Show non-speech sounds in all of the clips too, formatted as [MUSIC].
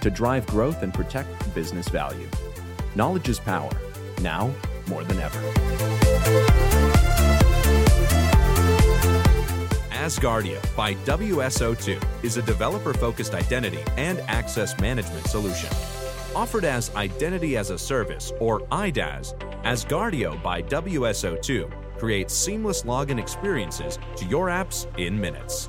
to drive growth and protect business value. Knowledge is power, now more than ever. Asgardeo by WSO2 is a developer focused identity and access management solution. Offered as Identity as a Service or IDaaS, Asgardeo by WSO2 creates seamless login experiences to your apps in minutes.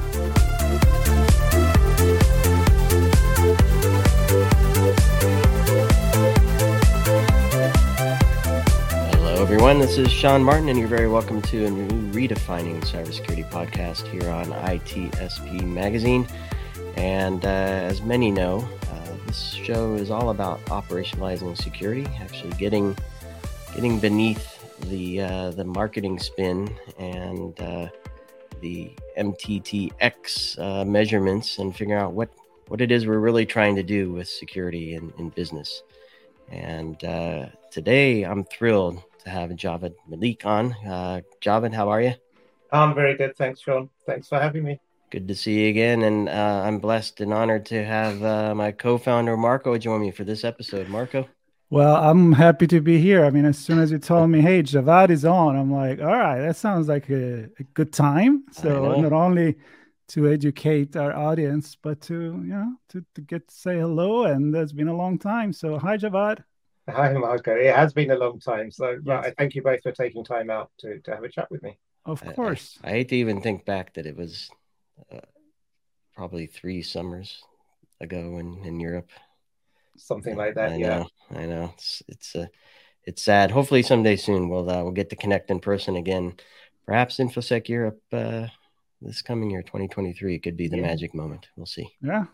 everyone. This is Sean Martin, and you're very welcome to a new Redefining Cybersecurity podcast here on ITSP Magazine. And uh, as many know, uh, this show is all about operationalizing security, actually getting getting beneath the uh, the marketing spin and uh, the MTTX uh, measurements, and figuring out what what it is we're really trying to do with security in, in business. And uh, today, I'm thrilled to have Javvad Malik on. Uh, Javed, how are you? I'm very good. Thanks, Sean. Thanks for having me. Good to see you again. And uh, I'm blessed and honored to have uh, my co founder, Marco, join me for this episode. Marco? Well, I'm happy to be here. I mean, as soon as you told me, hey, Javvad is on, I'm like, all right, that sounds like a, a good time. So not only to educate our audience, but to, you know, to, to get to say hello. And it's been a long time. So hi, Javvad. [LAUGHS] Hi, Marco. It has been a long time. So yes. I thank you both for taking time out to, to have a chat with me. Of course. I, I, I hate to even think back that it was uh, probably three summers ago in, in Europe. Something like that. I yeah. know. I know. It's it's uh, it's sad. Hopefully someday soon we'll uh, we'll get to connect in person again. Perhaps InfoSec Europe uh, this coming year, 2023, could be the yeah. magic moment. We'll see. Yeah,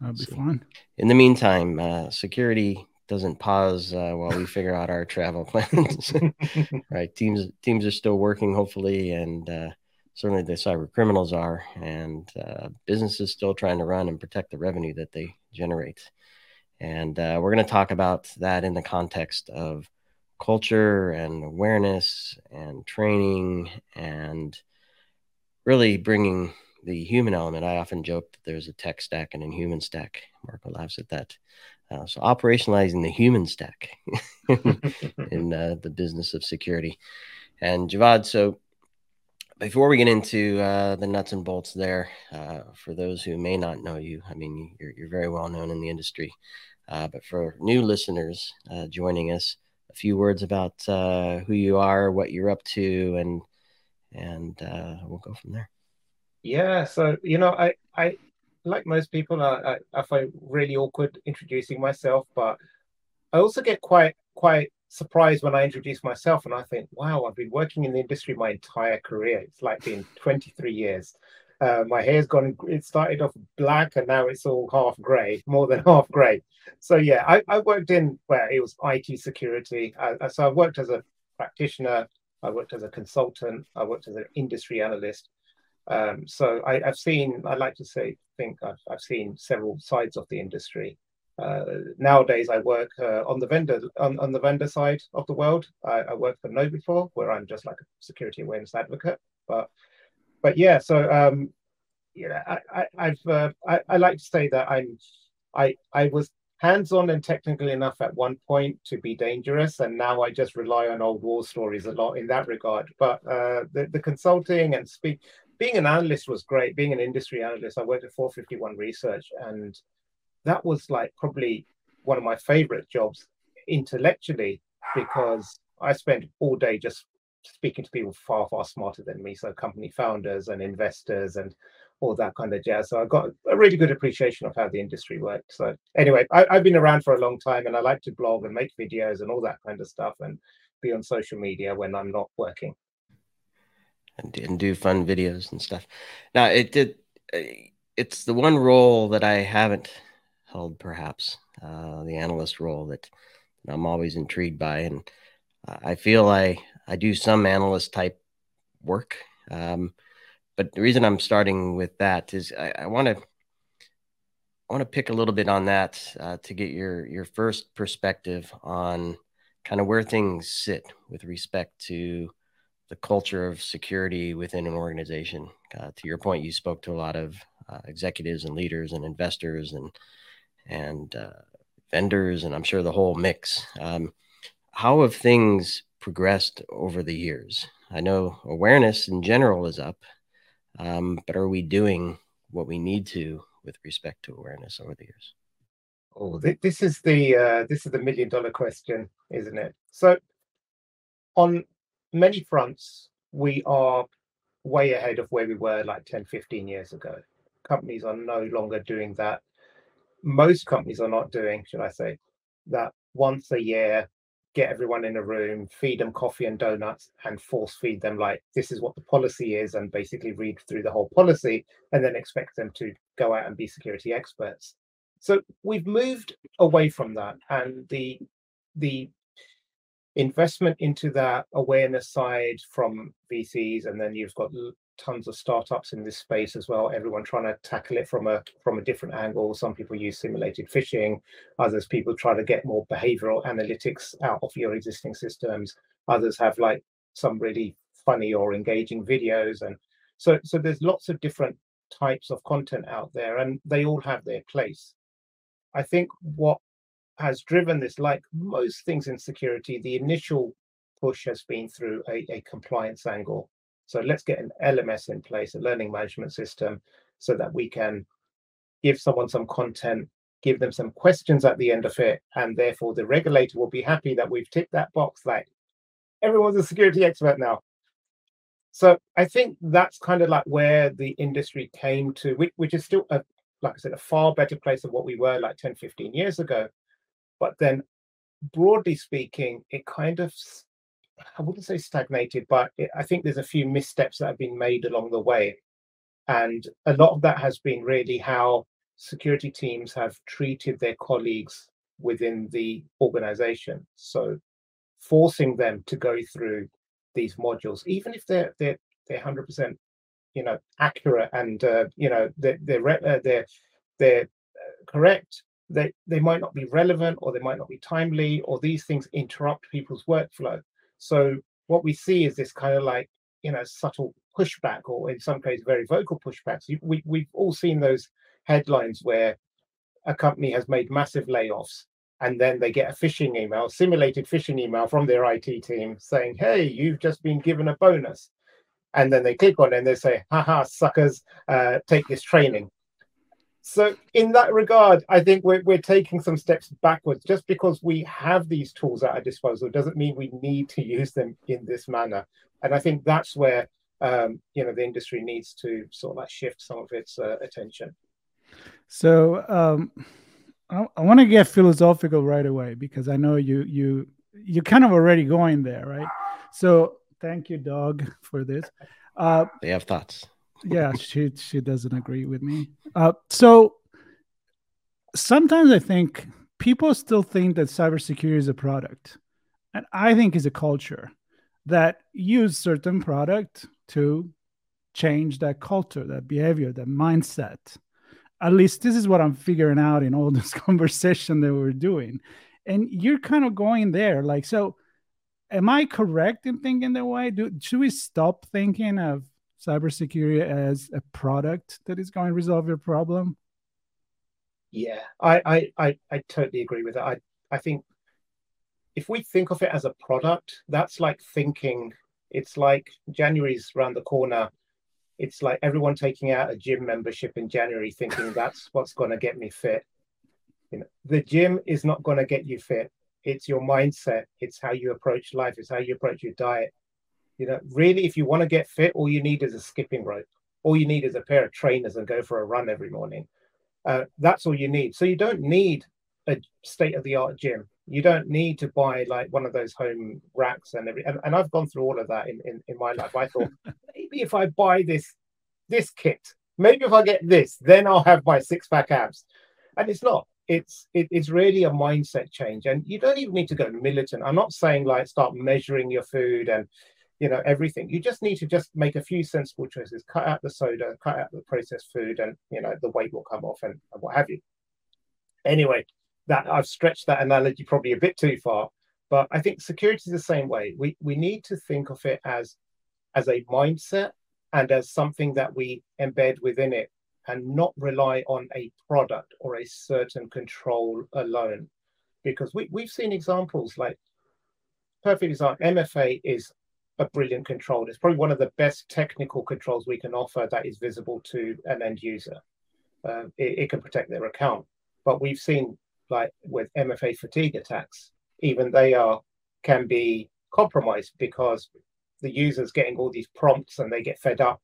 that'd be fun. In the meantime, uh, security doesn't pause uh, while we figure out our travel [LAUGHS] plans. [LAUGHS] right, teams teams are still working, hopefully, and uh, certainly the cyber criminals are, and uh, businesses still trying to run and protect the revenue that they generate. And uh, we're going to talk about that in the context of culture and awareness and training and really bringing the human element. I often joke that there's a tech stack and a human stack. Marco laughs at that. Uh, so operationalizing the human stack [LAUGHS] in [LAUGHS] uh, the business of security. And Javvad, so before we get into uh, the nuts and bolts there, uh, for those who may not know you, I mean, you're, you're very well known in the industry. Uh, but for new listeners uh, joining us, a few words about who you are, what you're up to, and and we'll go from there. Yeah, so you know, I I like most people, I, I, I find really awkward introducing myself, but I also get quite quite surprised when I introduce myself and I think, wow, I've been working in the industry my entire career. It's like been [LAUGHS] 23 years. Uh, my hair's gone, it started off black and now it's all half gray, more than [LAUGHS] half gray. So, yeah, I, I worked in where it was IT security. Uh, so, I worked as a practitioner, I worked as a consultant, I worked as an industry analyst. Um, so I, have seen, I like to say, think I've, I've seen several sides of the industry. Uh, nowadays, I work uh, on the vendor on, on the vendor side of the world. I, I work for KnowBe4, where I'm just like a security awareness advocate. But but yeah, so um, you know, I, I have uh, I, I like to say that I'm I I was hands-on and technical enough at one point to be dangerous and now i just rely on old war stories a lot in that regard but uh, the, the consulting and speak being an analyst was great being an industry analyst i worked at 451 research and that was like probably one of my favorite jobs intellectually because i spent all day just speaking to people far far smarter than me so company founders and investors and all that kind of jazz. So I got a really good appreciation of how the industry worked. So anyway, I, have been around for a long time and I like to blog and make videos and all that kind of stuff and be on social media when I'm not working. And, and do fun videos and stuff. Now it did. It's the one role that I haven't held, perhaps uh, the analyst role that I'm always intrigued by, and I feel I I do some analyst type work. Um, but the reason I'm starting with that is I want to I want to pick a little bit on that uh, to get your your first perspective on kind of where things sit with respect to the culture of security within an organization. Uh, to your point, you spoke to a lot of uh, executives and leaders and investors and and uh, vendors, and I'm sure the whole mix. Um, how have things progressed over the years? I know awareness in general is up, um, but are we doing what we need to with respect to awareness over the years? Oh, this is the uh, this is the million dollar question, isn't it? So, on many fronts, we are way ahead of where we were like 10, 15 years ago. Companies are no longer doing that. Most companies are not doing, should I say, that once a year get everyone in a room, feed them coffee and donuts, and force feed them like this is what the policy is, and basically read through the whole policy, and then expect them to go out and be security experts. So we've moved away from that, and the the investment into that awareness side from VCs, and then you've got tons of startups in this space as well everyone trying to tackle it from a from a different angle. Some people use simulated phishing others people try to get more behavioral analytics out of your existing systems others have like some really funny or engaging videos and so so there's lots of different types of content out there and they all have their place. I think what has driven this like most things in security the initial push has been through a, a compliance angle so let's get an LMS in place, a learning management system, so that we can give someone some content, give them some questions at the end of it, and therefore the regulator will be happy that we've ticked that box like everyone's a security expert now. So I think that's kind of like where the industry came to, which, which is still, a, like I said, a far better place than what we were like 10, 15 years ago. But then broadly speaking, it kind of I wouldn't say stagnated, but it, I think there's a few missteps that have been made along the way. And a lot of that has been really how security teams have treated their colleagues within the organization. So forcing them to go through these modules, even if they're they're they're hundred percent, you know, accurate and uh, you know they're they're uh, they're, they're uh, correct, they they might not be relevant or they might not be timely or these things interrupt people's workflow. So what we see is this kind of like you know subtle pushback, or in some cases very vocal pushbacks. We we've all seen those headlines where a company has made massive layoffs and then they get a phishing email, simulated phishing email from their IT team saying, "Hey, you've just been given a bonus." And then they click on it and they say, "Haha, suckers, uh, take this training." So, in that regard, I think we're, we're taking some steps backwards. Just because we have these tools at our disposal doesn't mean we need to use them in this manner. And I think that's where um, you know the industry needs to sort of like shift some of its uh, attention. So um, I, I want to get philosophical right away because I know you you you're kind of already going there, right? So thank you, dog, [LAUGHS] for this. Uh, they have thoughts yeah, she she doesn't agree with me. Uh, so sometimes I think people still think that cybersecurity is a product, and I think is a culture that use certain product to change that culture, that behavior, that mindset. At least this is what I'm figuring out in all [LAUGHS] this conversation that we're doing. And you're kind of going there. Like, so am I correct in thinking that way? Do should we stop thinking of cybersecurity as a product that is going to resolve your problem? Yeah, I I I, I totally agree with that. I I think if we think of it as a product, that's like thinking it's like January's around the corner. It's like everyone taking out a gym membership in January, thinking [LAUGHS] that's what's going to get me fit. You know, the gym is not going to get you fit. It's your mindset. It's how you approach life. It's how you approach your diet. You know, really, if you want to get fit, all you need is a skipping rope. All you need is a pair of trainers and go for a run every morning. Uh, that's all you need. So you don't need a state of the art gym. You don't need to buy like one of those home racks and every. And, and I've gone through all of that in, in, in my life. I thought [LAUGHS] maybe if I buy this this kit, maybe if I get this, then I'll have my six pack abs. And it's not. It's it, it's really a mindset change, and you don't even need to go militant. I'm not saying like start measuring your food and you know everything. You just need to just make a few sensible choices. Cut out the soda cut out the processed food and you know the weight will come off and, and what have you. Anyway that i've stretched that analogy probably a bit too far but i think security is the same way. We we need to think of it as as a mindset and as something that we embed within it and not rely on a product or a certain control alone. Because we, we've seen examples like perfect example mfa is a brilliant control. It's probably one of the best technical controls we can offer that is visible to an end user. Uh, it, it, can protect their account. But we've seen, like with MFA fatigue attacks, even they are can be compromised because the user's getting all these prompts and they get fed up.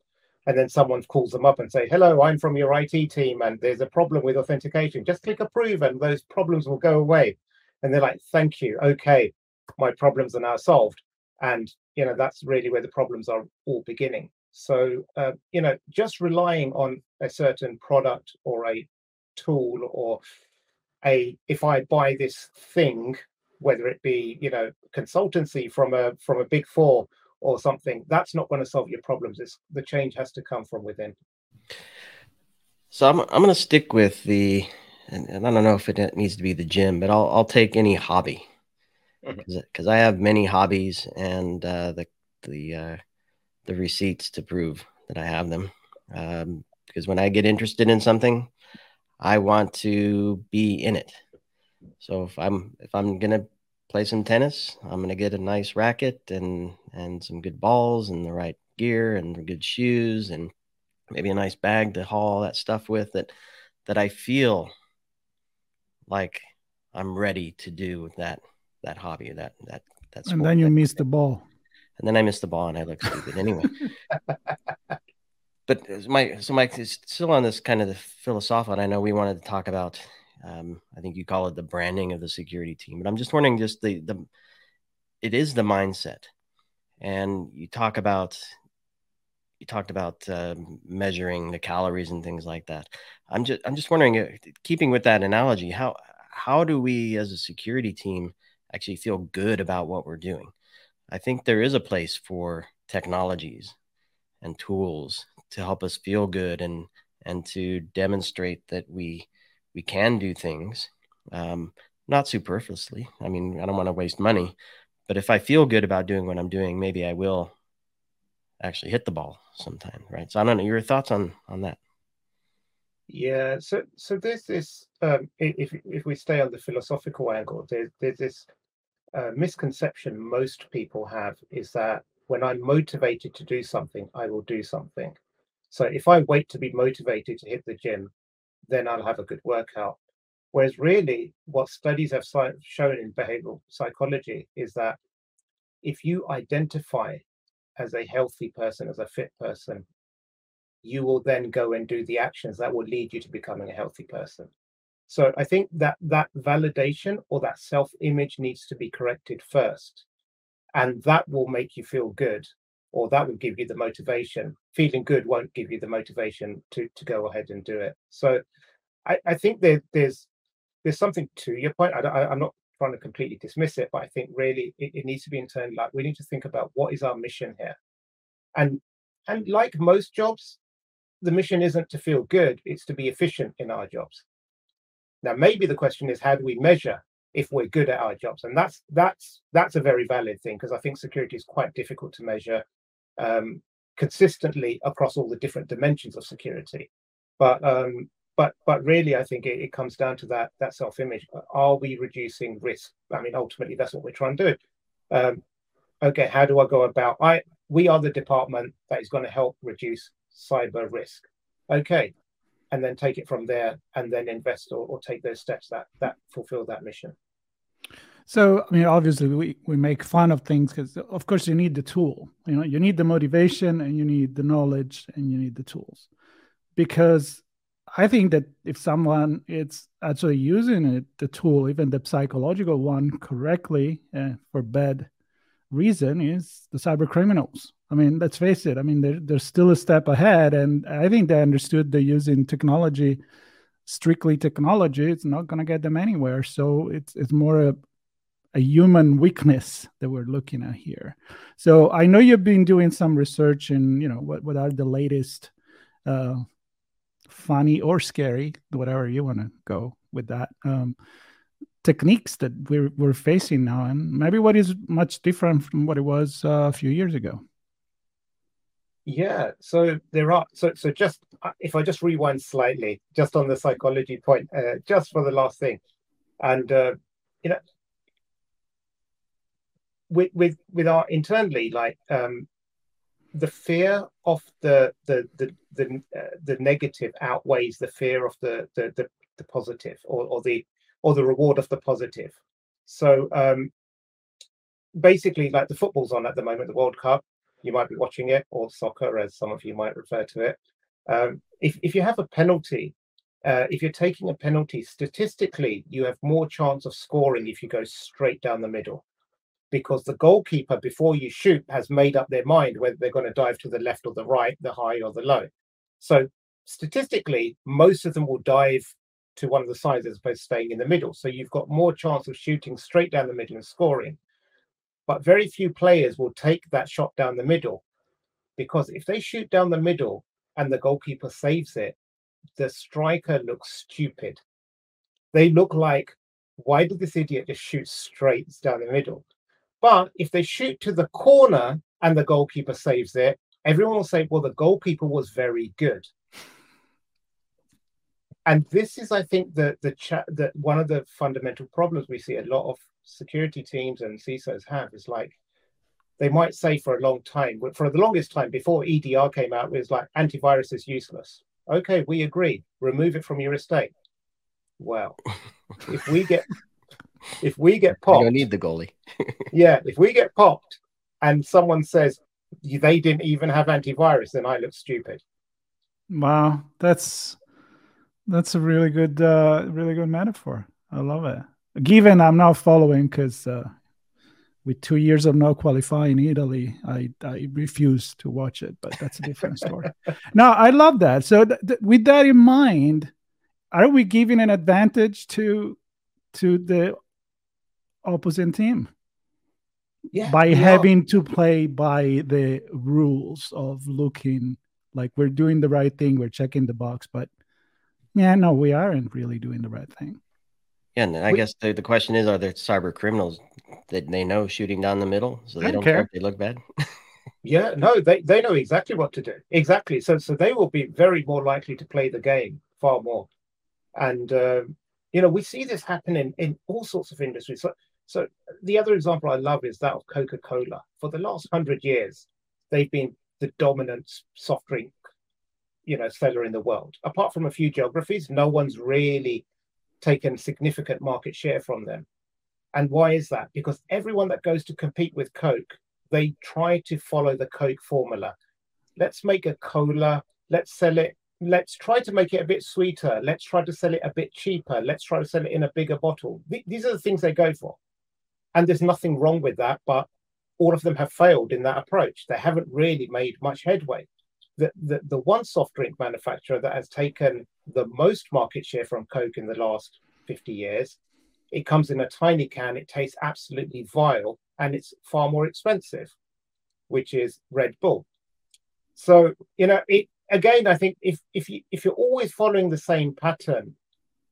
And then someone calls them up and say, "Hello, I'm from your IT team, and there's a problem with authentication. Just click approve, and those problems will go away." And they're like, "Thank you. Okay, my problems are now solved." And you know that's really where the problems are all beginning. So uh, you know just relying on a certain product or a tool or a if i buy this thing whether it be you know consultancy from a from a big four or something that's not going to solve your problems. It's the change has to come from within. So i'm, I'm going to stick with the and, and i don't know if it needs to be the gym but i'll, I'll take any hobby because. I have many hobbies and uh, the the uh, the receipts to prove that I have them. Um, because when I get interested in something, I want to be in it. So if I'm if I'm gonna play some tennis, I'm gonna get a nice racket and and some good balls and the right gear and good shoes and maybe a nice bag to haul all that stuff with that that I feel like I'm ready to do that that hobby, that that that's. And then you miss the ball. And then I missed the ball, and I look stupid anyway. [LAUGHS] but my so Mike is still on this kind of the philosophical. And I know we wanted to talk about. Um, I think you call it the branding of the security team, but I'm just wondering, just the the, it is the mindset, and you talk about you talked about uh, measuring the calories and things like that. I'm just I'm just wondering, uh, keeping with that analogy, how how do we as a security team actually feel good about what we're doing. I think there is a place for technologies and tools to help us feel good and and to demonstrate that we we can do things um, not superfluously. I mean, I don't want to waste money, but if I feel good about doing what I'm doing, maybe I will actually hit the ball sometime, right? So I don't know your thoughts on on that. Yeah, so so there's this um, if if we stay on the philosophical angle, there's there's this uh, misconception most people have is that when I'm motivated to do something, I will do something. So if I wait to be motivated to hit the gym, then I'll have a good workout. Whereas really, what studies have shown in behavioral psychology is that if you identify as a healthy person, as a fit person, you will then go and do the actions that will lead you to becoming a healthy person. So I think that that validation or that self image needs to be corrected first. And that will make you feel good, or that will give you the motivation. Feeling good won't give you the motivation to, to go ahead and do it. So I, I think there, there's there's something to your point. I, am not trying to completely dismiss it, but I think really it, it needs to be internally like we need to think about what is our mission here. And and like most jobs, the mission isn't to feel good, it's to be efficient in our jobs. Now, maybe the question is, how do we measure if we're good at our jobs? And that's that's that's a very valid thing because I think security is quite difficult to measure. Um, consistently across all the different dimensions of security. But um, but but really, I think it, it comes down to that that self image. Are we reducing risk? I mean, ultimately, that's what we're trying to do. Um, okay, how do I go about? I we are the department that is going to help reduce cyber risk. Okay, and then take it from there, and then invest or, or take those steps that that fulfill that mission. So, I mean, obviously, we, we make fun of things because, of course, you need the tool. You know, you need the motivation, and you need the knowledge, and you need the tools. Because I think that if someone is actually using it, the tool, even the psychological one, correctly uh, for bad reason, is the cyber criminals. I mean, let's face it. I mean, they're, they're still a step ahead, and I think they understood they're using technology, strictly technology. It's not going to get them anywhere. So it's it's more a a human weakness that we're looking at here. So I know you've been doing some research in, you know, what, what are the latest uh, funny or scary, whatever you want to go with that, um, techniques that we're, we're facing now, and maybe what is much different from what it was uh, a few years ago. Yeah, so there are so so just uh, if I just rewind slightly, just on the psychology point, uh, just for the last thing, and uh, you know, with with with our internally, like um, the fear of the the the the, uh, the negative outweighs the fear of the the the, the positive or, or the or the reward of the positive. So um basically like the football's on at the moment the world cup you might be watching it or soccer as some of you might refer to it um, if, if you have a penalty uh, if you're taking a penalty statistically you have more chance of scoring if you go straight down the middle because the goalkeeper, before you shoot, has made up their mind whether they're going to dive to the left or the right, the high or the low. So statistically, most of them will dive to one of the sides as opposed to staying in the middle. So you've got more chance of shooting straight down the middle and scoring. But very few players will take that shot down the middle because if they shoot down the middle and the goalkeeper saves it, the striker looks stupid. They look like, why did this idiot just shoot straight down the middle? But if they shoot to the corner and the goalkeeper saves it, everyone will say, well, the goalkeeper was very good. And this is, I think, the the chat that one of the fundamental problems we see a lot of security teams and CISOs have is like they might say for a long time, for the longest time before EDR came out, it was like antivirus is useless. Okay, we agree. Remove it from your estate. Well, [LAUGHS] if we get if we get popped, you don't need the goalie. [LAUGHS] yeah, if we get popped and someone says they didn't even have antivirus, then I look stupid. Wow, that's that's a really good, uh, really good metaphor. I love it. Given I'm now following because uh, with two years of no qualifying in Italy, I I refuse to watch it, but that's a different story. [LAUGHS] no, I love that. So th- th- with that in mind, are we giving an advantage to to the opposite team yeah, by having to play by the rules of looking like we're doing the right thing we're checking the box but yeah no we aren't really doing the right thing yeah and i we, guess the, the question is are there cyber criminals that they know shooting down the middle so they don't, don't care if they look bad? Yeah no they, they know exactly what to do. Exactly. So so they will be very more likely to play the game far more. And um, you know we see this happen in in all sorts of industries. So so the other example I love is that of Coca-Cola. For the last hundred years, they've been the dominant soft drink, you know, seller in the world. Apart from a few geographies, no one's really taken significant market share from them. And why is that? Because everyone that goes to compete with Coke, they try to follow the Coke formula. Let's make a cola, let's sell it, let's try to make it a bit sweeter, let's try to sell it a bit cheaper, let's try to sell it in a bigger bottle. These are the things they go for. And there's nothing wrong with that, but all of them have failed in that approach. They haven't really made much headway. The, the, the one soft drink manufacturer that has taken the most market share from Coke in the last 50 years, it comes in a tiny can, it tastes absolutely vile, and it's far more expensive, which is Red Bull. So, you know, it again, I think if if you if you're always following the same pattern,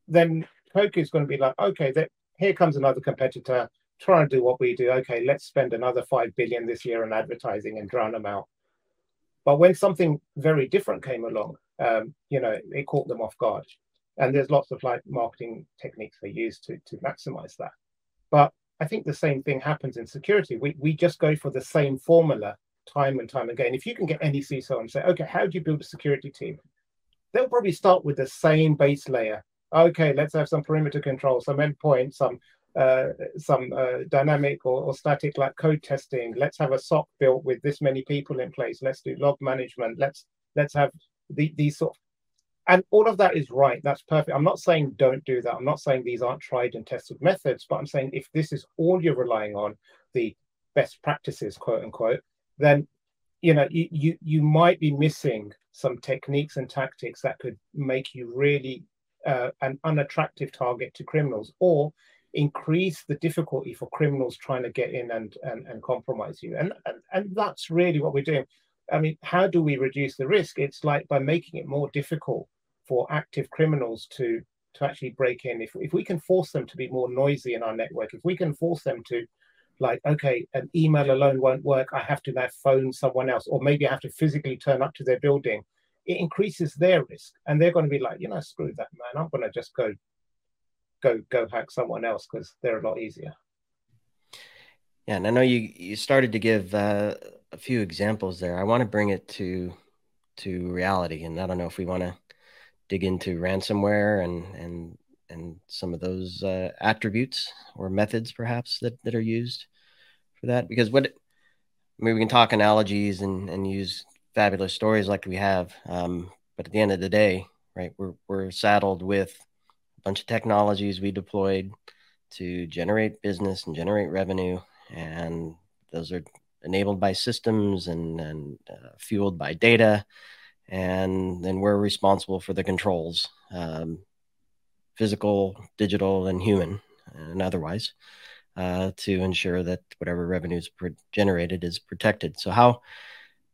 then Coke is going to be like, okay, that here comes another competitor try and do what we do. Okay, let's spend another five billion this year on advertising and drown them out. But when something very different came along, um, you know, it caught them off guard. And there's lots of like marketing techniques they use to to maximize that. But I think the same thing happens in security. We we just go for the same formula time and time again. If you can get any CISO and say, okay, how do you build a security team? They'll probably start with the same base layer. Okay, let's have some perimeter control, some endpoint, some uh, some uh, dynamic or, or, static like code testing. Let's have a SOC built with this many people in place. Let's do log management. Let's let's have the, these sort of, and all of that is right. That's perfect. I'm not saying don't do that. I'm not saying these aren't tried and tested methods, but I'm saying if this is all you're relying on, the best practices, quote unquote, then you know you you, you might be missing some techniques and tactics that could make you really uh, an unattractive target to criminals or increase the difficulty for criminals trying to get in and and, and compromise you and, and and that's really what we're doing i mean how do we reduce the risk? It's like by making it more difficult for active criminals to to actually break in. If, if we can force them to be more noisy in our network if we can force them to like okay an email alone won't work i have to now phone someone else or maybe i have to physically turn up to their building it increases their risk. And they're going to be like you know screw that man. I'm going to just go go go hack someone else because they're a lot easier. Yeah, and I know you you started to give uh, a few examples there. I want to bring it to to reality, and I don't know if we want to dig into ransomware and and and some of those uh, attributes or methods perhaps that that are used for that. Because what I mean, we can talk analogies and and use fabulous stories like we have, um, but at the end of the day, right, we're we're saddled with a bunch of technologies we deployed to generate business and generate revenue. And those are enabled by systems and, and uh, fueled by data. And then we're responsible for the controls um, physical, digital, and human, and otherwise. Uh, to ensure that whatever revenue is generated is protected. So, how,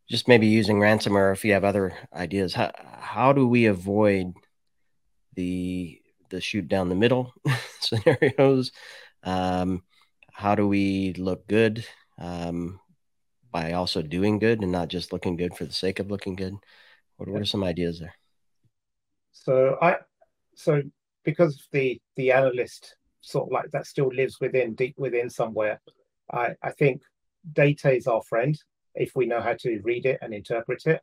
just maybe using ransomware, if you have other ideas, how, how do we avoid the the shoot down the middle [LAUGHS] scenarios. Um, how do we look good um, by also doing good and not just looking good for the sake of looking good? What, what are some ideas there? So I, so because the the analyst sort of like that still lives within deep within somewhere, I I think data is our friend if we know how to read it and interpret it.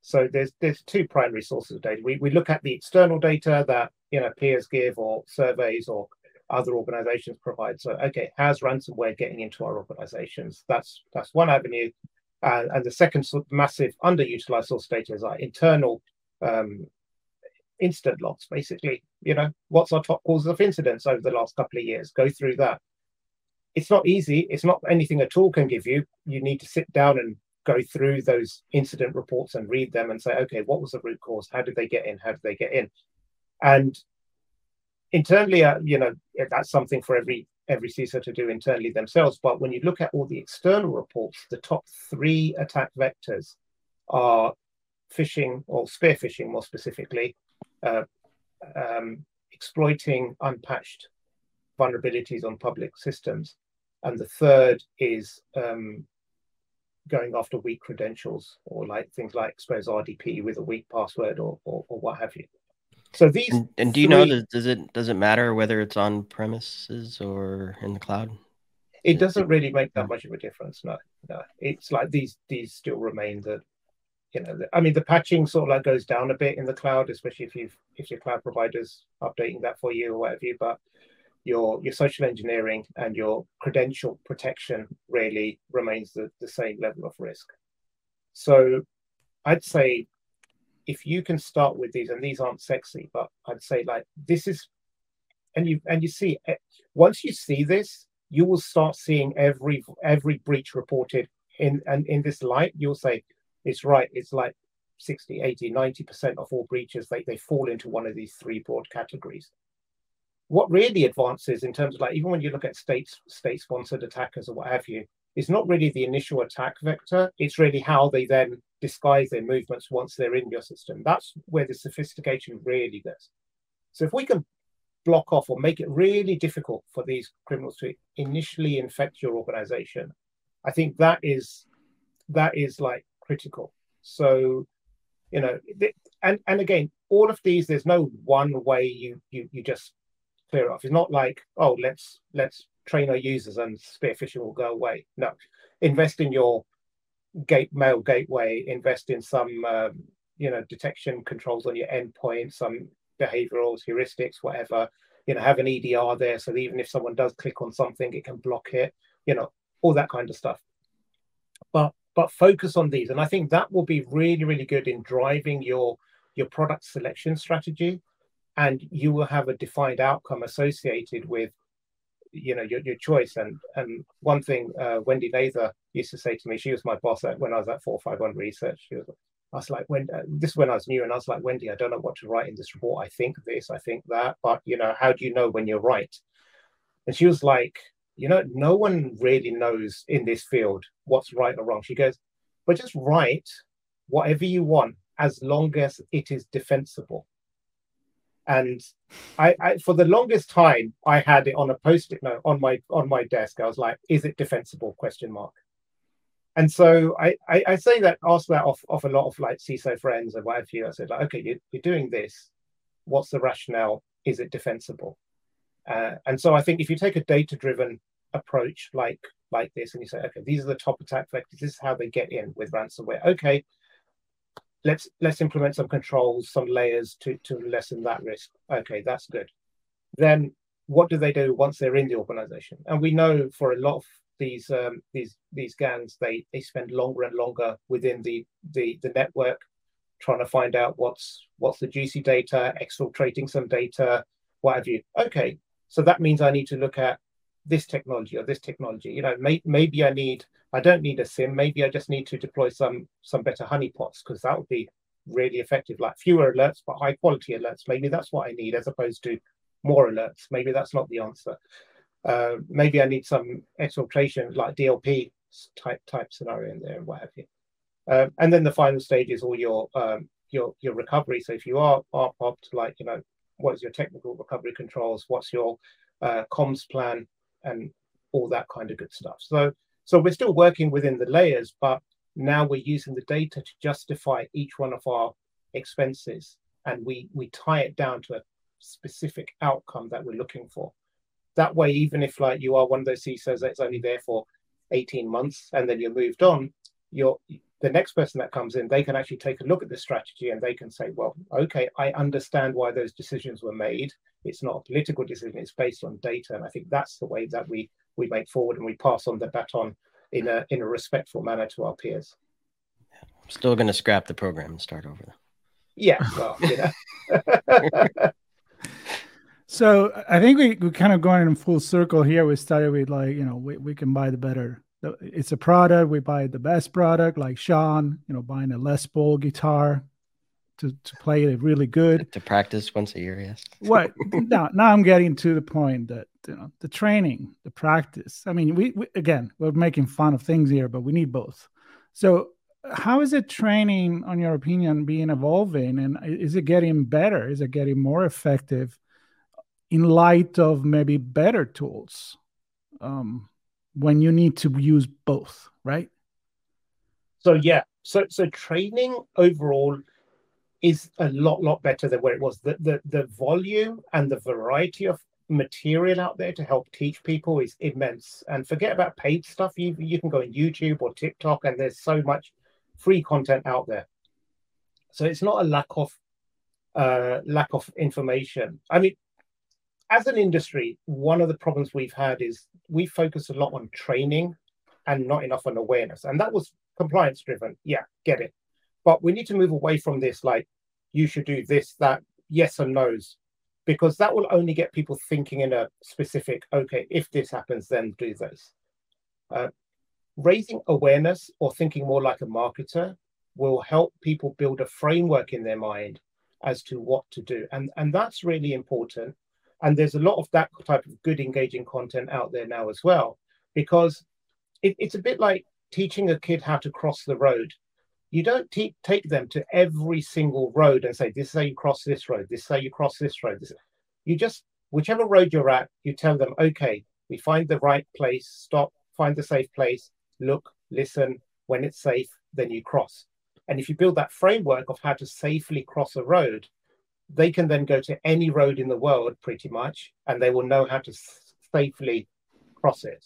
So there's there's two primary sources of data. We we look at the external data that you know peers give or surveys or other organizations provide. So okay, how's ransomware getting into our organizations? That's that's one avenue. And, the second sort of massive underutilized source data is our internal um, incident logs, basically. You know, what's our top causes of incidents over the last couple of years? Go through that. It's not easy. It's not anything a tool can give you. You need to sit down and go through those incident reports and read them and say, okay, what was the root cause? How did they get in? How did they get in? And internally, uh, you know, that's something for every every CISO to do internally themselves. But when you look at all the external reports, the top three attack vectors are phishing or spear phishing, more specifically, uh, um, exploiting unpatched vulnerabilities on public systems, and the third is um, going after weak credentials or like things like expose RDP with a weak password or, or, or what have you. So these and, and do you three, know does, does, it does it matter whether it's on premises or in the cloud? It doesn't really make that much of a difference. No, no. It's like these these still remain the you know the, I mean the patching sort of like goes down a bit in the cloud, especially if you've if your cloud provider's updating that for you or whatever you. But your your social engineering and your credential protection really remains the, the same level of risk. So I'd say if you can start with these, and these aren't sexy, but I'd say like this is, and you and you see eh, once you see this, you will start seeing every every breach reported in and in this light. You'll say it's right. It's like 60, 80, 90 percent of all breaches they they fall into one of these three broad categories. What really advances in terms of like even when you look at state state sponsored attackers or what have you, it's not really the initial attack vector. It's really how they then disguise their movements once they're in your system. That's where the sophistication really goes. So if we can block off or make it really difficult for these criminals to initially infect your organization, I think that is that is like critical. So, you know, and and again, all of these, there's no one way you you you just clear it off. It's not like oh, let's let's train our users and spear phishing will go away. No, invest in your gate mail gateway. Invest in some um, you know detection controls on your endpoint, some behavioral heuristics, whatever. You know, have an EDR there so that even if someone does click on something, it can block it. You know, all that kind of stuff. But but focus on these, and I think that will be really really good in driving your your product selection strategy, and you will have a defined outcome associated with you know your, your choice and and one thing uh, wendy nather used to say to me she was my boss at, when i was at 451 research she was I was like, when uh, this is when I was new, and I was like, Wendy, I don't know what to write in this report. I think this, I think that, but you know, how do you know when you're right? And she was like, you know, no one really knows in this field what's right or wrong. She goes, but just write whatever you want as long as it is defensible. And I, I for the longest time, I had it on a post-it note on my on my desk. I was like, is it defensible? Question mark and so I, I, I say that ask that off off a lot of like CISO friends and what have you. I said like, okay, you, you're doing this. What's the rationale? Is it defensible? Uh, and so I think if you take a data driven approach like like this, and you say, okay, these are the top attack vectors. This is how they get in with ransomware. Okay, let's let's implement some controls, some layers to to lessen that risk. Okay, that's good. Then what do they do once they're in the organization? And we know for a lot of these um, these these gangs they they spend longer and longer within the the the network trying to find out what's what's the juicy data exfiltrating some data what have you okay so that means i need to look at this technology or this technology you know may, maybe i need i don't need a SIEM. maybe i just need to deploy some some better honeypots because that would be really effective like fewer alerts but high quality alerts maybe that's what i need as opposed to more alerts maybe that's not the answer uh, maybe I need some exfiltration like DLP type type scenario in there and what have you. Um, and then the final stage is all your um, your your recovery. So if you are are popped, like you know, what is your technical recovery controls? What's your uh, comms plan and all that kind of good stuff. So so we're still working within the layers, but now we're using the data to justify each one of our expenses, and we we tie it down to a specific outcome that we're looking for that way, even if like you are one of those CISOs that's only there for 18 months and then you're moved on, you're the next person that comes in, they can actually take a look at the strategy and they can say, well, okay, I understand why those decisions were made. It's not a political decision, it's based on data. And I think that's the way that we we make forward and we pass on the baton in a in a respectful manner to our peers. I'm still gonna scrap the program and start over. Yeah, well, you know. [LAUGHS] So I think we we kind of going in full circle here. We started with like you know we, we can buy the better. It's a product. We buy the best product, like Sean. You know, buying a Les Paul guitar to to play it really good. To practice once a year, yes. what now? Now I'm getting to the point that you know the training, the practice. I mean, we, we again we're making fun of things here, but we need both. So how is it training, on your opinion, being evolving, and is it getting better? Is it getting more effective? in light of maybe better tools um, when you need to use both, right? So yeah, so so training overall is a lot lot better than where it was. The the the volume and the variety of material out there to help teach people is immense. And forget about paid stuff. You you can go on YouTube or TikTok, and there's so much free content out there. So it's not a lack of uh, lack of information. I mean, as an industry, one of the problems we've had is we focus a lot on training and not enough on awareness. And that was compliance driven. Yeah, get it. But we need to move away from this like, you should do this, that, yes and no's, because that will only get people thinking in a specific, okay, if this happens, then do this. Uh, raising awareness or thinking more like a marketer will help people build a framework in their mind as to what to do. And, and that's really important and there's a lot of that type of good engaging content out there now as well because it, it's a bit like teaching a kid how to cross the road you don't te- take them to every single road and say this is how you cross this road this is how you cross this road this you just whichever road you're at you tell them okay we find the right place stop find the safe place look listen when it's safe then you cross And if you build that framework of how to safely cross a road, they can then go to any road in the world pretty much, and they will know how to safely cross it.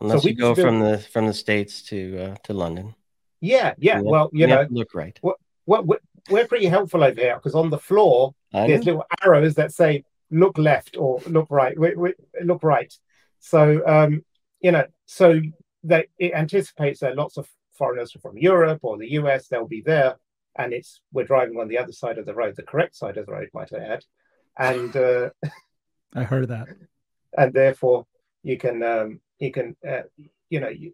Unless so you go build... from the from the states to uh, to London. Yeah, yeah. well, you know, look right. What, what, we're pretty helpful over here because on the floor there's little arrows that say look left or look right. We, we, look right. So um, you know, so that it anticipates that lots of foreigners from Europe or the US they'll be there, and it's we're driving on the other side of the road, the correct side of the road, might I add. And uh, I heard that. And therefore, you can um, you can uh, you know you,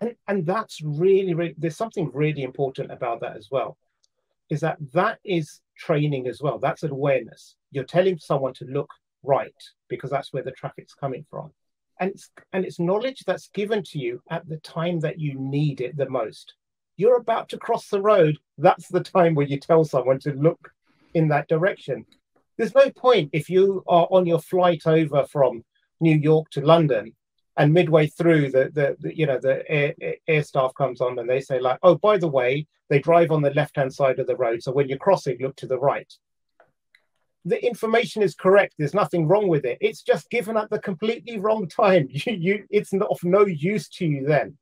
and and that's really really there's something really important about that as well is that that is training as well. That's awareness. You're telling someone to look right because that's where the traffic's coming from. And it's and it's knowledge that's given to you at the time that you need it the most. You're about to cross the road. That's the time where you tell someone to look in that direction. There's no point if you are on your flight over from new york to london and midway through the, the, the you know the air, air, staff comes on and they say like oh by the way they drive on the left hand side of the road so when you're crossing look to the right. The information is correct. There's nothing wrong with it. It's just given at the completely wrong time. [LAUGHS] You, you it's not of no use to you then.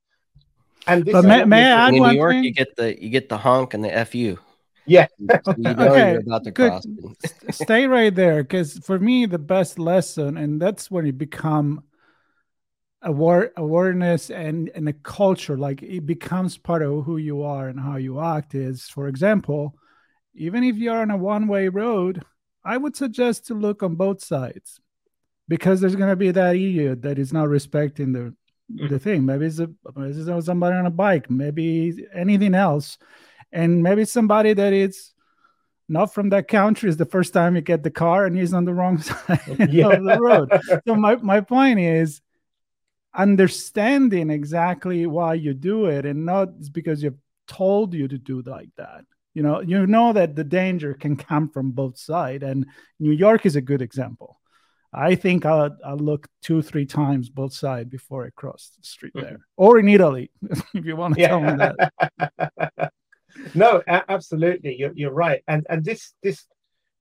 And but may, may I add in New York thing? you get the you get the honk and the fu yeah. [LAUGHS] You okay. Good. stay right there because for me the best lesson and that's when you become aware, awareness and, and a culture like it becomes part of who you are and how you act is for example even if you're on a one-way road i would suggest to look on both sides because there's going to be that idiot that is not respecting the mm. the thing maybe it's, a, maybe it's somebody on a bike maybe anything else and maybe somebody that is not from that country is the first time you get the car and he's on the wrong [LAUGHS] side yeah. of the road so my, my point is understanding exactly why you do it and not because you've told you to do like that. You know you know that the danger can come from both sides and new york is a good example. I think i'll, I'll look two three times both sides before i cross the street mm-hmm. there or in italy [LAUGHS] if you want to yeah. tell me that. [LAUGHS] No absolutely. You're, you're right. And and this this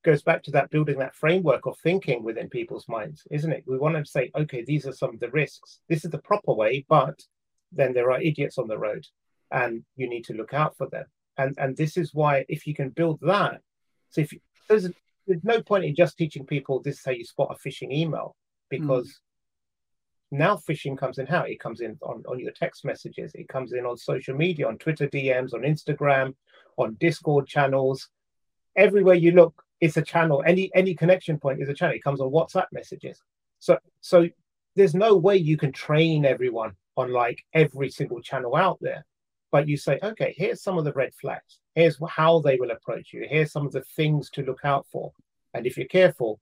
goes back to that building that framework of thinking within people's minds, isn't it? We want to say, okay, these are some of the risks. This is the proper way, but then there are idiots on the road, and you need to look out for them. And and this is why if you can build that, so if you, there's there's no point in just teaching people this is how you spot a phishing email because. Mm. Now phishing comes in how it comes in on, on your text messages, it comes in on social media, on Twitter DMs, on Instagram, on Discord channels. Everywhere you look, it's a channel. Any any connection point is a channel. It comes on WhatsApp messages. So so there's no way you can train everyone on like every single channel out there. But you say, okay, here's some of the red flags. Here's how they will approach you. Here's some of the things to look out for. And if you're careful,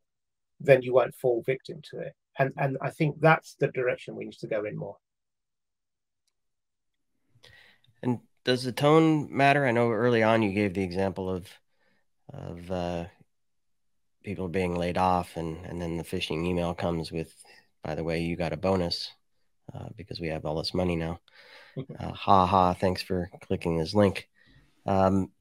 then you won't fall victim to it. And and I think that's the direction we need to go in more. And does the tone matter? I know early on you gave the example of of uh, people being laid off and and then the phishing email comes with by the way you got a bonus uh, because we have all this money now. [LAUGHS] Uh, ha ha thanks for clicking this link. Um,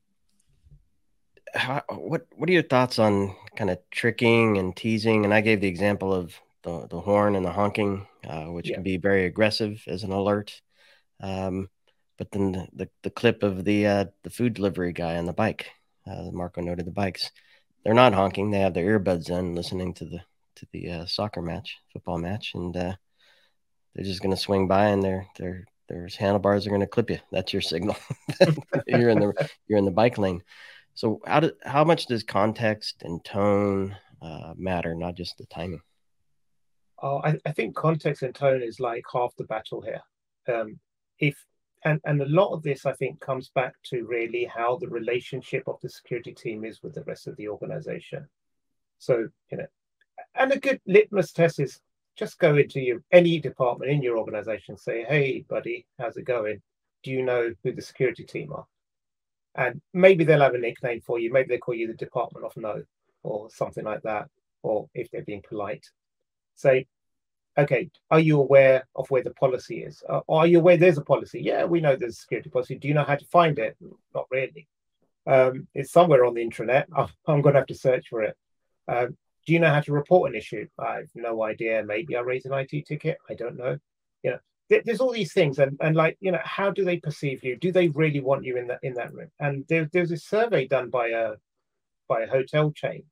how, what what are your thoughts on kind of tricking and teasing? And i gave the example of the, the horn and the honking uh, which yeah. can be very aggressive as an alert. Um, but then the, the, the, clip of the uh, the food delivery guy on the bike uh, marco noted the bikes they're not honking. They have their earbuds in, listening to the to the uh, soccer match, football match, and uh, they're just going to swing by, and their their their handlebars are going to clip you. That's your signal. [LAUGHS] you're in the you're in the bike lane. So how do, how much does context and tone uh, matter, not just the timing? Oh, I, I, think context and tone is like half the battle here. Um, if and and a lot of this i think comes back to really how the relationship of the security team is with the rest of the organization. So you know and a good litmus test is just go into your any department in your organization say hey buddy how's it going? Do you know who the security team are? And maybe they'll have a nickname for you. Maybe they call you the department of no or something like that or if they're being polite. Say okay, are you aware of where the policy is? Uh, are you aware there's a policy? Yeah, we know there's a security policy. Do you know how to find it? Not really. Um, it's somewhere on the intranet. [LAUGHS] I'm, I'm going to have to search for it. Um, do you know how to report an issue? I have no idea. Maybe I raise an IT ticket. I don't know. You know, th- there's all these things, and and like you know, how do they perceive you? Do they really want you in that in that room? And there, there's a survey done by a by a hotel chain,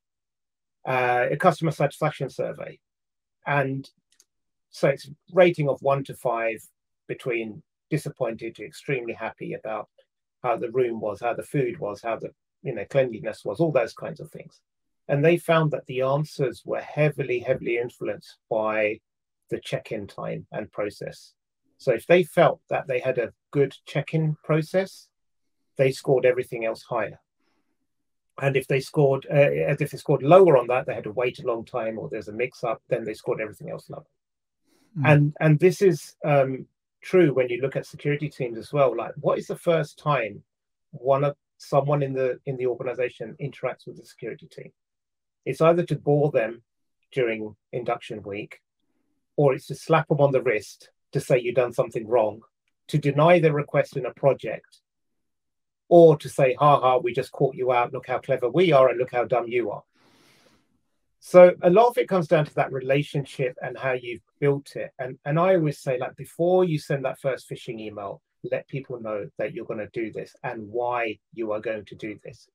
uh, a customer satisfaction survey, and so it's rating of one to five between disappointed to extremely happy about how the room was, how the food was, how the you know cleanliness was, all those kinds of things. And they found that the answers were heavily, heavily influenced by the check-in time and process. So if they felt that they had a good check-in process, they scored everything else higher. And if they scored, uh, if they scored lower on that, they had to wait a long time, or there's a mix-up, then they scored everything else lower. Mm. And and this is um, true when you look at security teams as well. Like, what is the first time one of someone in the in the organization interacts with the security team? It's either to bore them during induction week, or it's to slap them on the wrist to say you've done something wrong, to deny their request in a project, or to say, ha ha, we just caught you out, look how clever we are, and look how dumb you are. So a lot of it comes down to that relationship and how you've built it. And and I always say, like before you send that first phishing email, let people know that you're going to do this and why you are going to do this.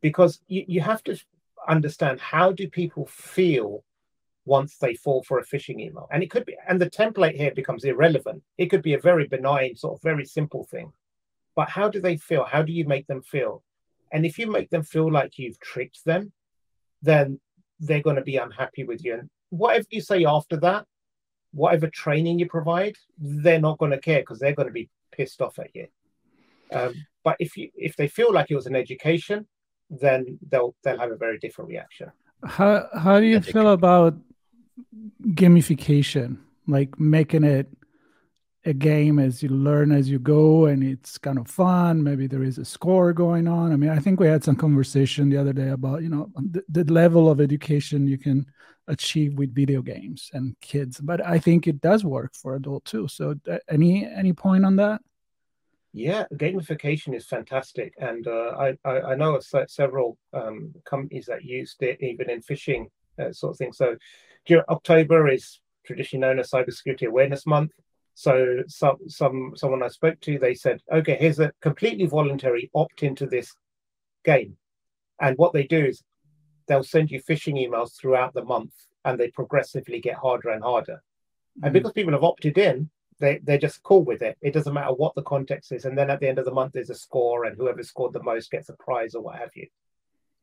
Because you, you have to understand how do people feel once they fall for a phishing email. And it could be, and the template here becomes irrelevant. It could be a very benign, sort of very simple thing. But how do they feel? How do you make them feel? And if you make them feel like you've tricked them, then they're going to be unhappy with you. And whatever you say after that, whatever training you provide, they're not going to care because they're going to be pissed off at you. Um, but if you if they feel like it was an education, then they'll they'll have a very different reaction. How how do you feel about gamification? Like making it a game as you learn as you go and it's kind of fun. Maybe there is a score going on. I mean i think we had some conversation the other day about you know the, the, level of education you can achieve with video games and kids. But i think it does work for adult too. So uh, any any point on that? Yeah gamification is fantastic. And uh, I, I, know several um, companies that used it even in phishing uh, sort of thing. So october is traditionally known as cybersecurity awareness month so some some someone I spoke to, they said, okay, here's a completely voluntary opt into this game. And what they do is they'll send you phishing emails throughout the month and they progressively get harder and harder. Mm-hmm. And because people have opted in, they, they're just cool with it. It doesn't matter what the context is. And then at the end of the month, there's a score, and whoever scored the most gets a prize or what have you.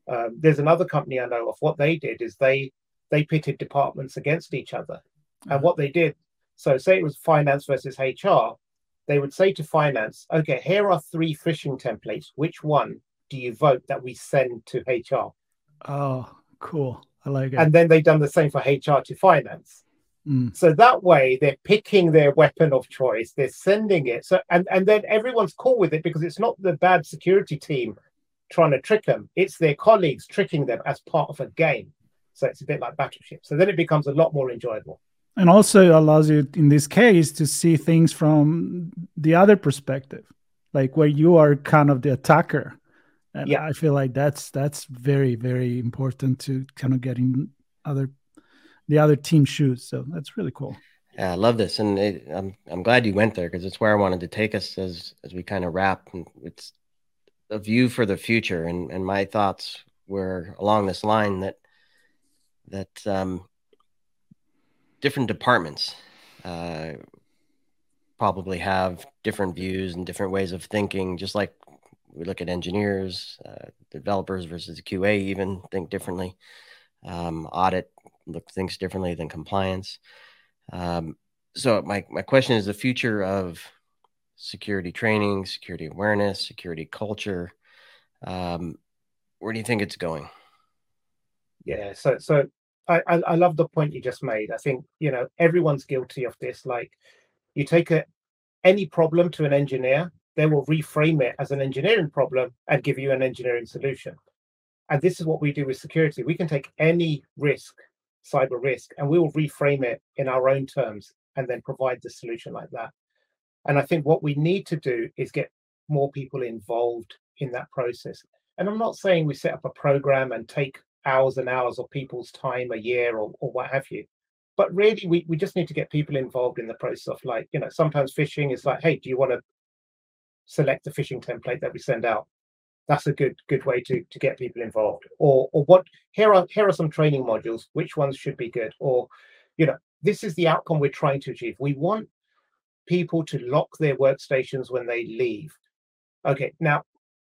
Um, there's another company I know of. What they did is they they pitted departments against each other. And what they did, so, say it was finance versus HR, they would say to finance, okay, here are three phishing templates. Which one do you vote that we send to HR? Oh, cool. I like it. And then they've done the same for HR to finance. Mm. So that way they're picking their weapon of choice, they're sending it. So and, and then everyone's cool with it because it's not the bad security team trying to trick them, it's their colleagues tricking them as part of a game. So it's a bit like battleship. So then it becomes a lot more enjoyable and also allows you in this case to see things from the other perspective like where you are kind of the attacker. And yeah. i feel like that's that's very very important to kind of getting other the other team shoes. So that's really cool. Yeah i love this. And it, i'm i'm glad you went there because it's where i wanted to take us as as we kind of wrap. It's a view for the future. And and my thoughts were along this line that that um different departments uh, probably have different views and different ways of thinking, just like we look at engineers, uh, developers versus QA, even think differently. Um, audit look thinks differently than compliance. Um, so my my question is the future of security training, security awareness, security culture. Um, where do you think it's going? Yeah, so so I, I, I love the point you just made. I think you know everyone's guilty of this. Like, you take a any problem to an engineer, they will reframe it as an engineering problem and give you an engineering solution. And this is what we do with security. We can take any risk cyber risk and we will reframe it in our own terms and then provide the solution like that. And I think what we need to do is get more people involved in that process. And I'm not saying we set up a program and take hours and hours of people's time a year or, or what have you. But really, we, we just need to get people involved in the process of like, you know, sometimes phishing is like, hey, do you want to select the phishing template that we send out? That's a good good way to to get people involved. Or or what here are here are some training modules. Which ones should be good? Or, you know, this is the outcome we're trying to achieve. We want people to lock their workstations when they leave. Okay, now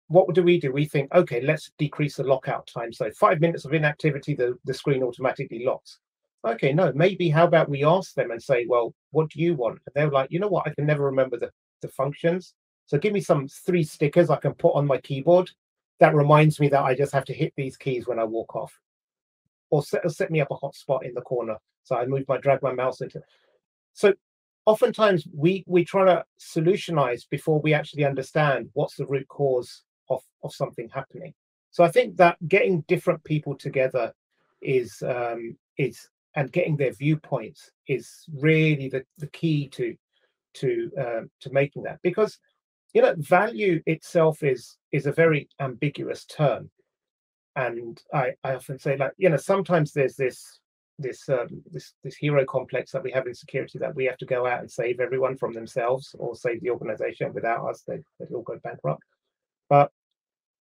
what do we do? We think, okay, let's decrease the lockout time. So five minutes of inactivity, the, the screen automatically locks. Okay, no, maybe how about we ask them and say, well, what do you want? And they're like, you know what, I can never remember the, the functions. So give me some three stickers I can put on my keyboard. That reminds me that I just have to hit these keys when I walk off. Or set, set me up a hotspot in the corner. So I move my drag my mouse into. So oftentimes we we try to solutionize before we actually understand what's the root cause of, of something happening. So I think that getting different people together is um, is and getting their viewpoints is really the, the key to to um, to making that. Because you know value itself is is a very ambiguous term. And I, I often say like you know sometimes there's this this um, this this hero complex that we have in security that we have to go out and save everyone from themselves or save the organization without us they they all go bankrupt but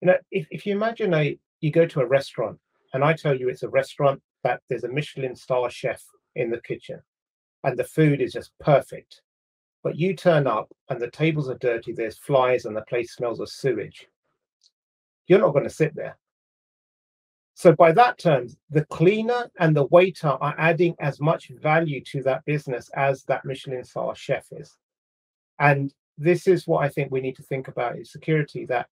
you know, if, if you imagine a you go to a restaurant and I tell you it's a restaurant that there's a Michelin star chef in the kitchen and the food is just perfect. But you turn up and the tables are dirty, there's flies, and the place smells of sewage. You're not going to sit there. So, by that terms, the cleaner and the waiter are adding as much value to that business as that Michelin star chef is. And this is what I think we need to think about in security that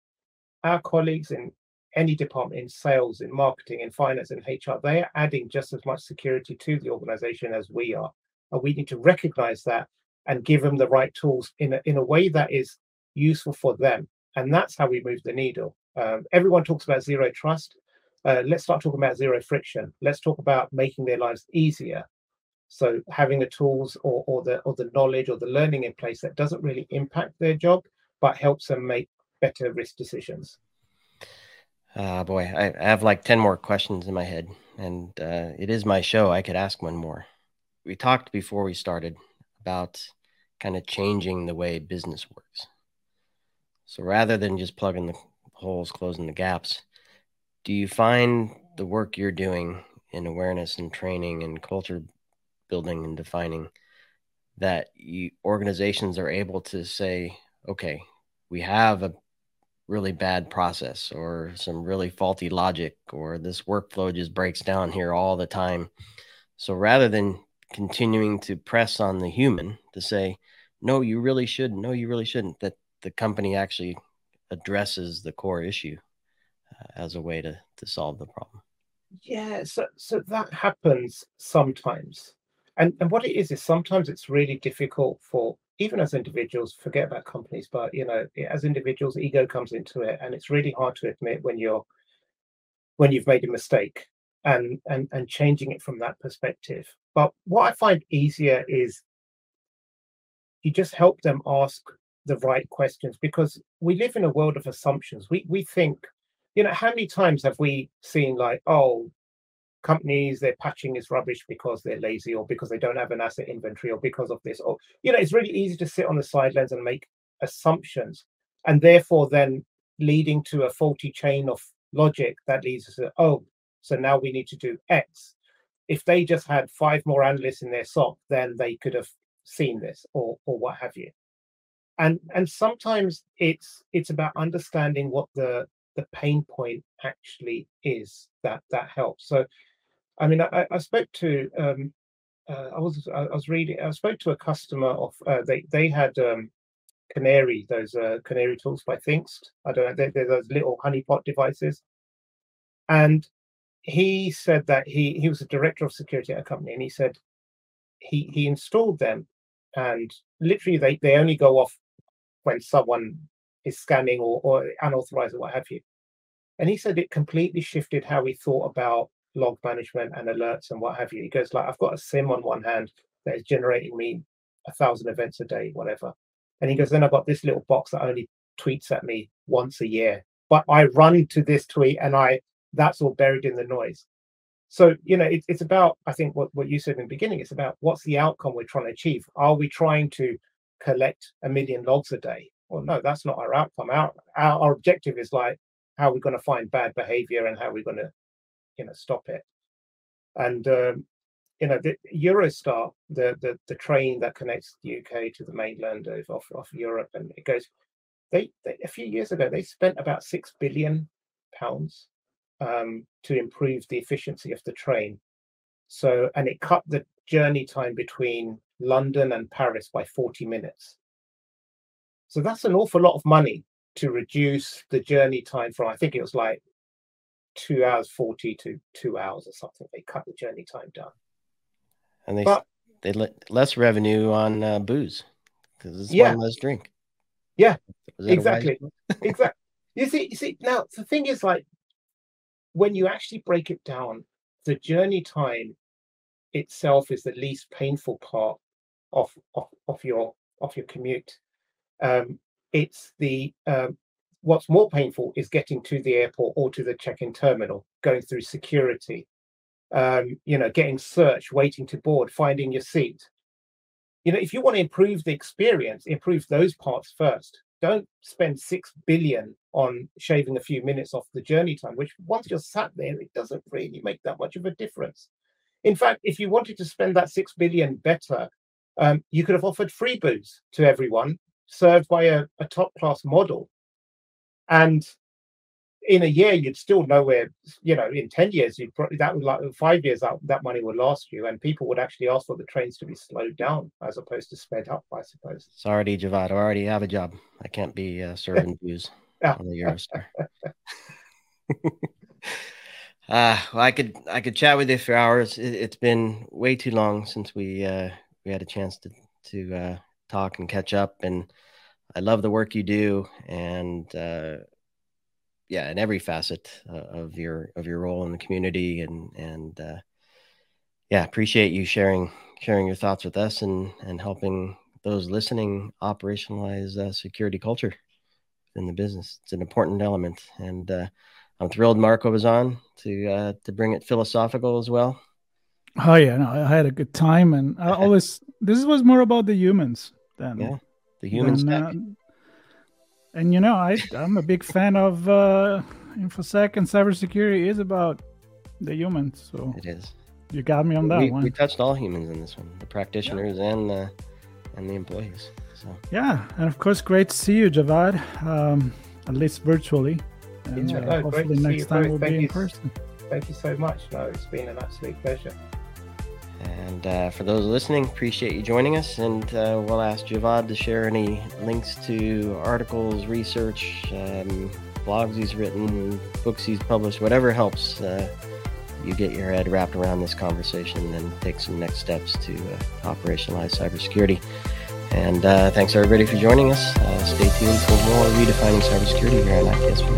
our colleagues in any department in sales, in marketing, in finance, and HR, they are adding just as much security to the organization as we are. And we need to recognize that and give them the right tools in a, in a way that is useful for them. And that's how we move the needle. Um, everyone talks about zero trust. Uh, let's start talking about zero friction. Let's talk about making their lives easier. So having the tools or, or the or the knowledge or the learning in place that doesn't really impact their job, but helps them make better risk decisions. Ah, uh, boy, I, I, have like 10 more questions in my head, and uh, it is my show. I could ask one more. We talked before we started about kind of changing the way business works. So rather than just plugging the holes, closing the gaps, do you find the work you're doing in awareness and training and culture building and defining that you, organizations are able to say, okay, we have a really bad process or some really faulty logic or this workflow just breaks down here all the time. So rather than continuing to press on the human to say, no, you really should, no, you really shouldn't, that the company actually addresses the core issue uh, as a way to, to solve the problem. Yeah, so, so that happens sometimes. And, and what it is, is sometimes it's really difficult for even as individuals, forget about companies, but you know, as individuals, ego comes into it, and it's really hard to admit when you're when you've made a mistake and and and changing it from that perspective. But what I find easier is you just help them ask the right questions because we live in a world of assumptions. We we think, you know, how many times have we seen like, oh, companies they're patching is rubbish because they're lazy or because they don't have an asset inventory or because of this or you know it's really easy to sit on the sidelines and make assumptions and therefore then leading to a faulty chain of logic that leads us to oh so now we need to do x. If they just had five more analysts in their SOC, then they could have seen this or or what have you. And and sometimes it's it's about understanding what the the pain point actually is that that helps. So I mean, I, I spoke to um, uh, I was I was reading I spoke to a customer of uh, they they had um, canary those uh, canary tools by Thinkst. I don't know they're, they're those little honeypot devices, and he said that he he was a director of security at a company, and he said he he installed them, and literally they they only go off when someone is scanning or, or unauthorized or what have you. And he said it completely shifted how he thought about log management and alerts and what have you. He goes like, I've got a SIEM on one hand that is generating me a thousand events a day, whatever. And he goes, then I've got this little box that only tweets at me once a year. But I run to this tweet and I that's all buried in the noise. So, you know, it, it's about, I think what, what you said in the beginning, it's about what's the outcome we're trying to achieve. Are we trying to collect a million logs a day? Well, no, that's not our outcome. Our, our, our objective is like, how are we going to find bad behavior and how are we going to, you know, stop it? And, um, you know, the Eurostar, the, the the train that connects the UK to the mainland of, of, of Europe, and it goes. They, they a few years ago they spent about six billion pounds um, to improve the efficiency of the train. So, and it cut the journey time between London and Paris by 40 minutes. So that's an awful lot of money to reduce the journey time from, I think it was like two hours 40 to two hours or something. They cut the journey time down. And they, but, they let less revenue on uh, booze because it's yeah. one less drink. Yeah, exactly. exactly. You see, you see, now the thing is like when you actually break it down, the journey time itself is the least painful part of of, of your of your commute. Um, it's the um, what's more painful is getting to the airport or to the check-in terminal, going through security, um, you know, getting searched, waiting to board, finding your seat. You know, if you want to improve the experience, improve those parts first don't spend six billion on shaving a few minutes off the journey time, which once you're sat there, it doesn't really make that much of a difference. In fact, if you wanted to spend that six billion better, um, you could have offered free booze to everyone, served by a, a top class model. And in a year you'd still know where you know in 10 years you'd probably that would like five years that, that money would last you and people would actually ask for the trains to be slowed down as opposed to sped up i suppose. Sorry Javvad i already have a job. I can't be uh, serving [LAUGHS] booze on the eurostar. [LAUGHS] Uh well, i could i could chat with you for hours. It, has been way too long since we uh we had a chance to to uh talk and catch up and i love the work you do and uh yeah, in every facet uh, of your of your role in the community, and and uh, yeah, appreciate you sharing sharing your thoughts with us and and helping those listening operationalize uh, security culture in the business. It's an important element, and uh, I'm thrilled Marco was on to uh, to bring it philosophical as well. Oh yeah, no, I had a good time, and I [LAUGHS] always this was more about the humans than yeah, the humans. Than, and you know, I I'm a big fan of uh, infosec and cybersecurity is about the humans. So it is. You got me on that we, one. We touched all humans in this one, the practitioners yeah. and the and the employees. So yeah, and of course, great to see you, Javvad. Um, at least virtually. And yeah, uh, no, hopefully next time we'll Thank be in person. Thank you so much. No, it's been an absolute pleasure. And uh, for those listening, appreciate you joining us. And uh, we'll ask Javvad to share any links to articles, research, um, blogs he's written, books he's published, whatever helps uh, you get your head wrapped around this conversation and take some next steps to uh, operationalize cybersecurity. And uh, thanks everybody for joining us. Uh, stay tuned for more redefining cybersecurity here on ITSP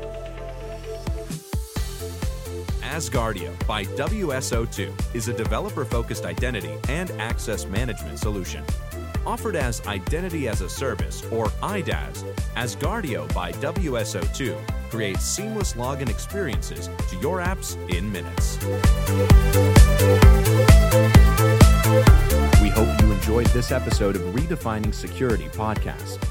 Asgardeo by WSO2 is a developer focused identity and access management solution. Offered as Identity as a Service or IDaaS, Asgardeo by WSO2 creates seamless login experiences to your apps in minutes. We hope you enjoyed this episode of Redefining Security podcast.